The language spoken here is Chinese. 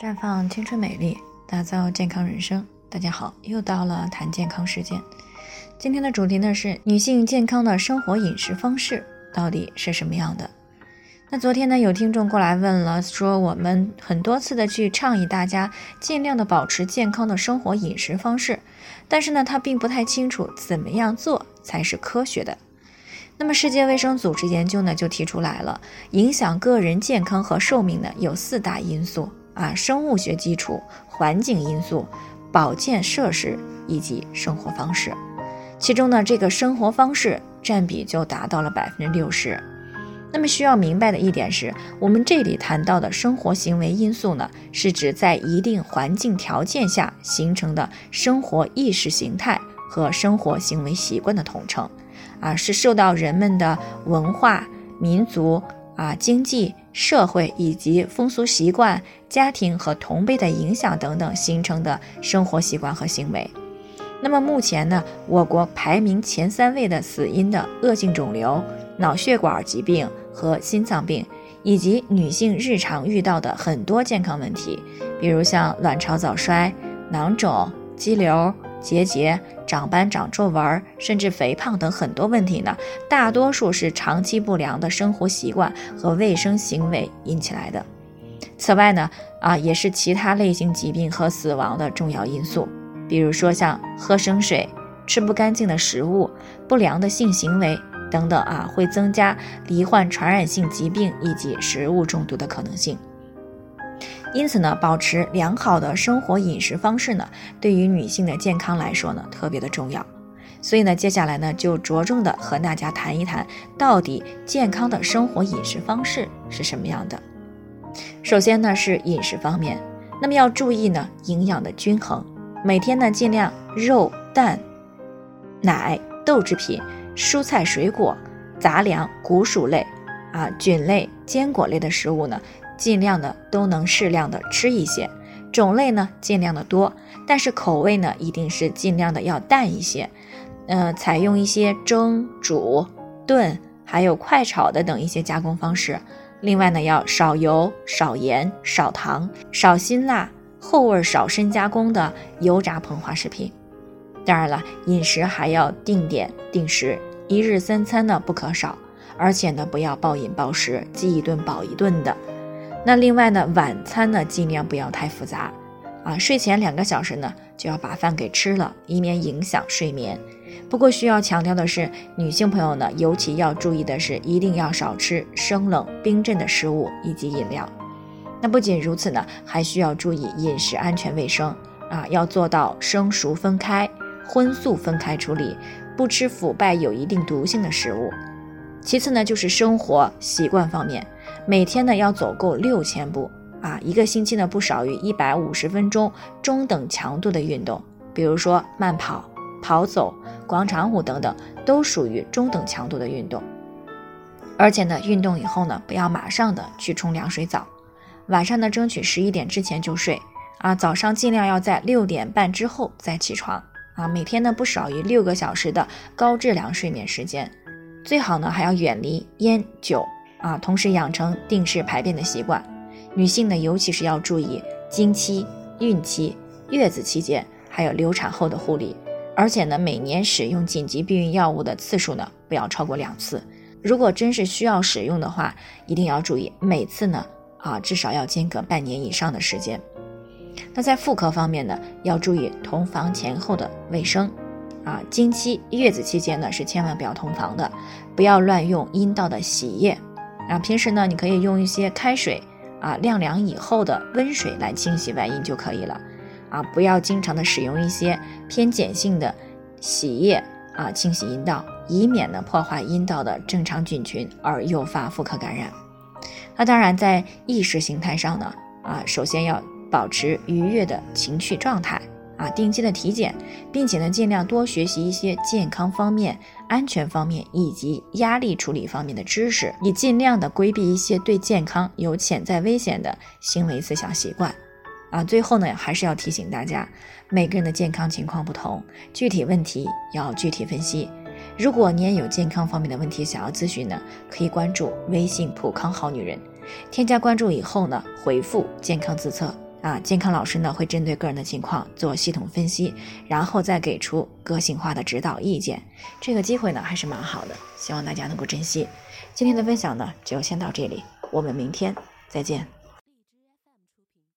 绽放青春美丽，打造健康人生。大家好，又到了谈健康时间。今天的主题呢是女性健康的生活饮食方式到底是什么样的？那昨天呢有听众过来问了，说我们很多次的去倡议大家尽量的保持健康的生活饮食方式，但是呢他并不太清楚怎么样做才是科学的。那么世界卫生组织研究呢就提出来了，影响个人健康和寿命呢有四大因素。啊，生物学基础、环境因素、保健设施以及生活方式，其中呢，这个生活方式占比就达到了百分之六十。那么需要明白的一点是，我们这里谈到的生活行为因素呢，是指在一定环境条件下形成的生活意识形态和生活行为习惯的统称，啊，是受到人们的文化、民族。啊，经济社会以及风俗习惯、家庭和同辈的影响等等形成的生活习惯和行为。那么目前呢，我国排名前三位的死因的恶性肿瘤、脑血管疾病和心脏病，以及女性日常遇到的很多健康问题，比如像卵巢早衰、囊肿、肌瘤。结节、长斑、长皱纹，甚至肥胖等很多问题呢，大多数是长期不良的生活习惯和卫生行为引起来的。此外呢，啊，也是其他类型疾病和死亡的重要因素，比如说像喝生水、吃不干净的食物、不良的性行为等等啊，会增加罹患传染性疾病以及食物中毒的可能性。因此呢，保持良好的生活饮食方式呢，对于女性的健康来说呢，特别的重要。所以呢，接下来呢，就着重的和大家谈一谈，到底健康的生活饮食方式是什么样的。首先呢，是饮食方面，那么要注意呢，营养的均衡，每天呢，尽量肉、蛋、奶、豆制品、蔬菜、水果、杂粮、谷薯类，啊，菌类、坚果类的食物呢。尽量的都能适量的吃一些，种类呢尽量的多，但是口味呢一定是尽量的要淡一些，呃，采用一些蒸、煮、炖，还有快炒的等一些加工方式。另外呢，要少油、少盐、少糖、少辛辣、后味少深加工的油炸膨化食品。当然了，饮食还要定点定时，一日三餐呢不可少，而且呢不要暴饮暴食，饥一顿饱一顿的。那另外呢，晚餐呢尽量不要太复杂，啊，睡前两个小时呢就要把饭给吃了，以免影响睡眠。不过需要强调的是，女性朋友呢尤其要注意的是，一定要少吃生冷冰镇的食物以及饮料。那不仅如此呢，还需要注意饮食安全卫生啊，要做到生熟分开、荤素分开处理，不吃腐败有一定毒性的食物。其次呢，就是生活习惯方面。每天呢要走够六千步啊，一个星期呢不少于一百五十分钟中等强度的运动，比如说慢跑、跑走、广场舞等等，都属于中等强度的运动。而且呢，运动以后呢，不要马上的去冲凉水澡，晚上呢争取十一点之前就睡啊，早上尽量要在六点半之后再起床啊，每天呢不少于六个小时的高质量睡眠时间，最好呢还要远离烟酒。啊，同时养成定时排便的习惯。女性呢，尤其是要注意经期、孕期、月子期间，还有流产后的护理。而且呢，每年使用紧急避孕药物的次数呢，不要超过两次。如果真是需要使用的话，一定要注意每次呢，啊，至少要间隔半年以上的时间。那在妇科方面呢，要注意同房前后的卫生。啊，经期、月子期间呢，是千万不要同房的，不要乱用阴道的洗液。啊，平时呢，你可以用一些开水啊，晾凉以后的温水来清洗外阴就可以了。啊，不要经常的使用一些偏碱性的洗液啊，清洗阴道，以免呢破坏阴道的正常菌群而诱发妇科感染。那当然，在意识形态上呢，啊，首先要保持愉悦的情绪状态。啊，定期的体检，并且呢，尽量多学习一些健康方面、安全方面以及压力处理方面的知识，以尽量的规避一些对健康有潜在危险的行为思想习惯。啊，最后呢，还是要提醒大家，每个人的健康情况不同，具体问题要具体分析。如果你也有健康方面的问题想要咨询呢，可以关注微信“普康好女人”，添加关注以后呢，回复“健康自测”。啊，健康老师呢会针对个人的情况做系统分析，然后再给出个性化的指导意见。这个机会呢还是蛮好的，希望大家能够珍惜。今天的分享呢就先到这里，我们明天再见。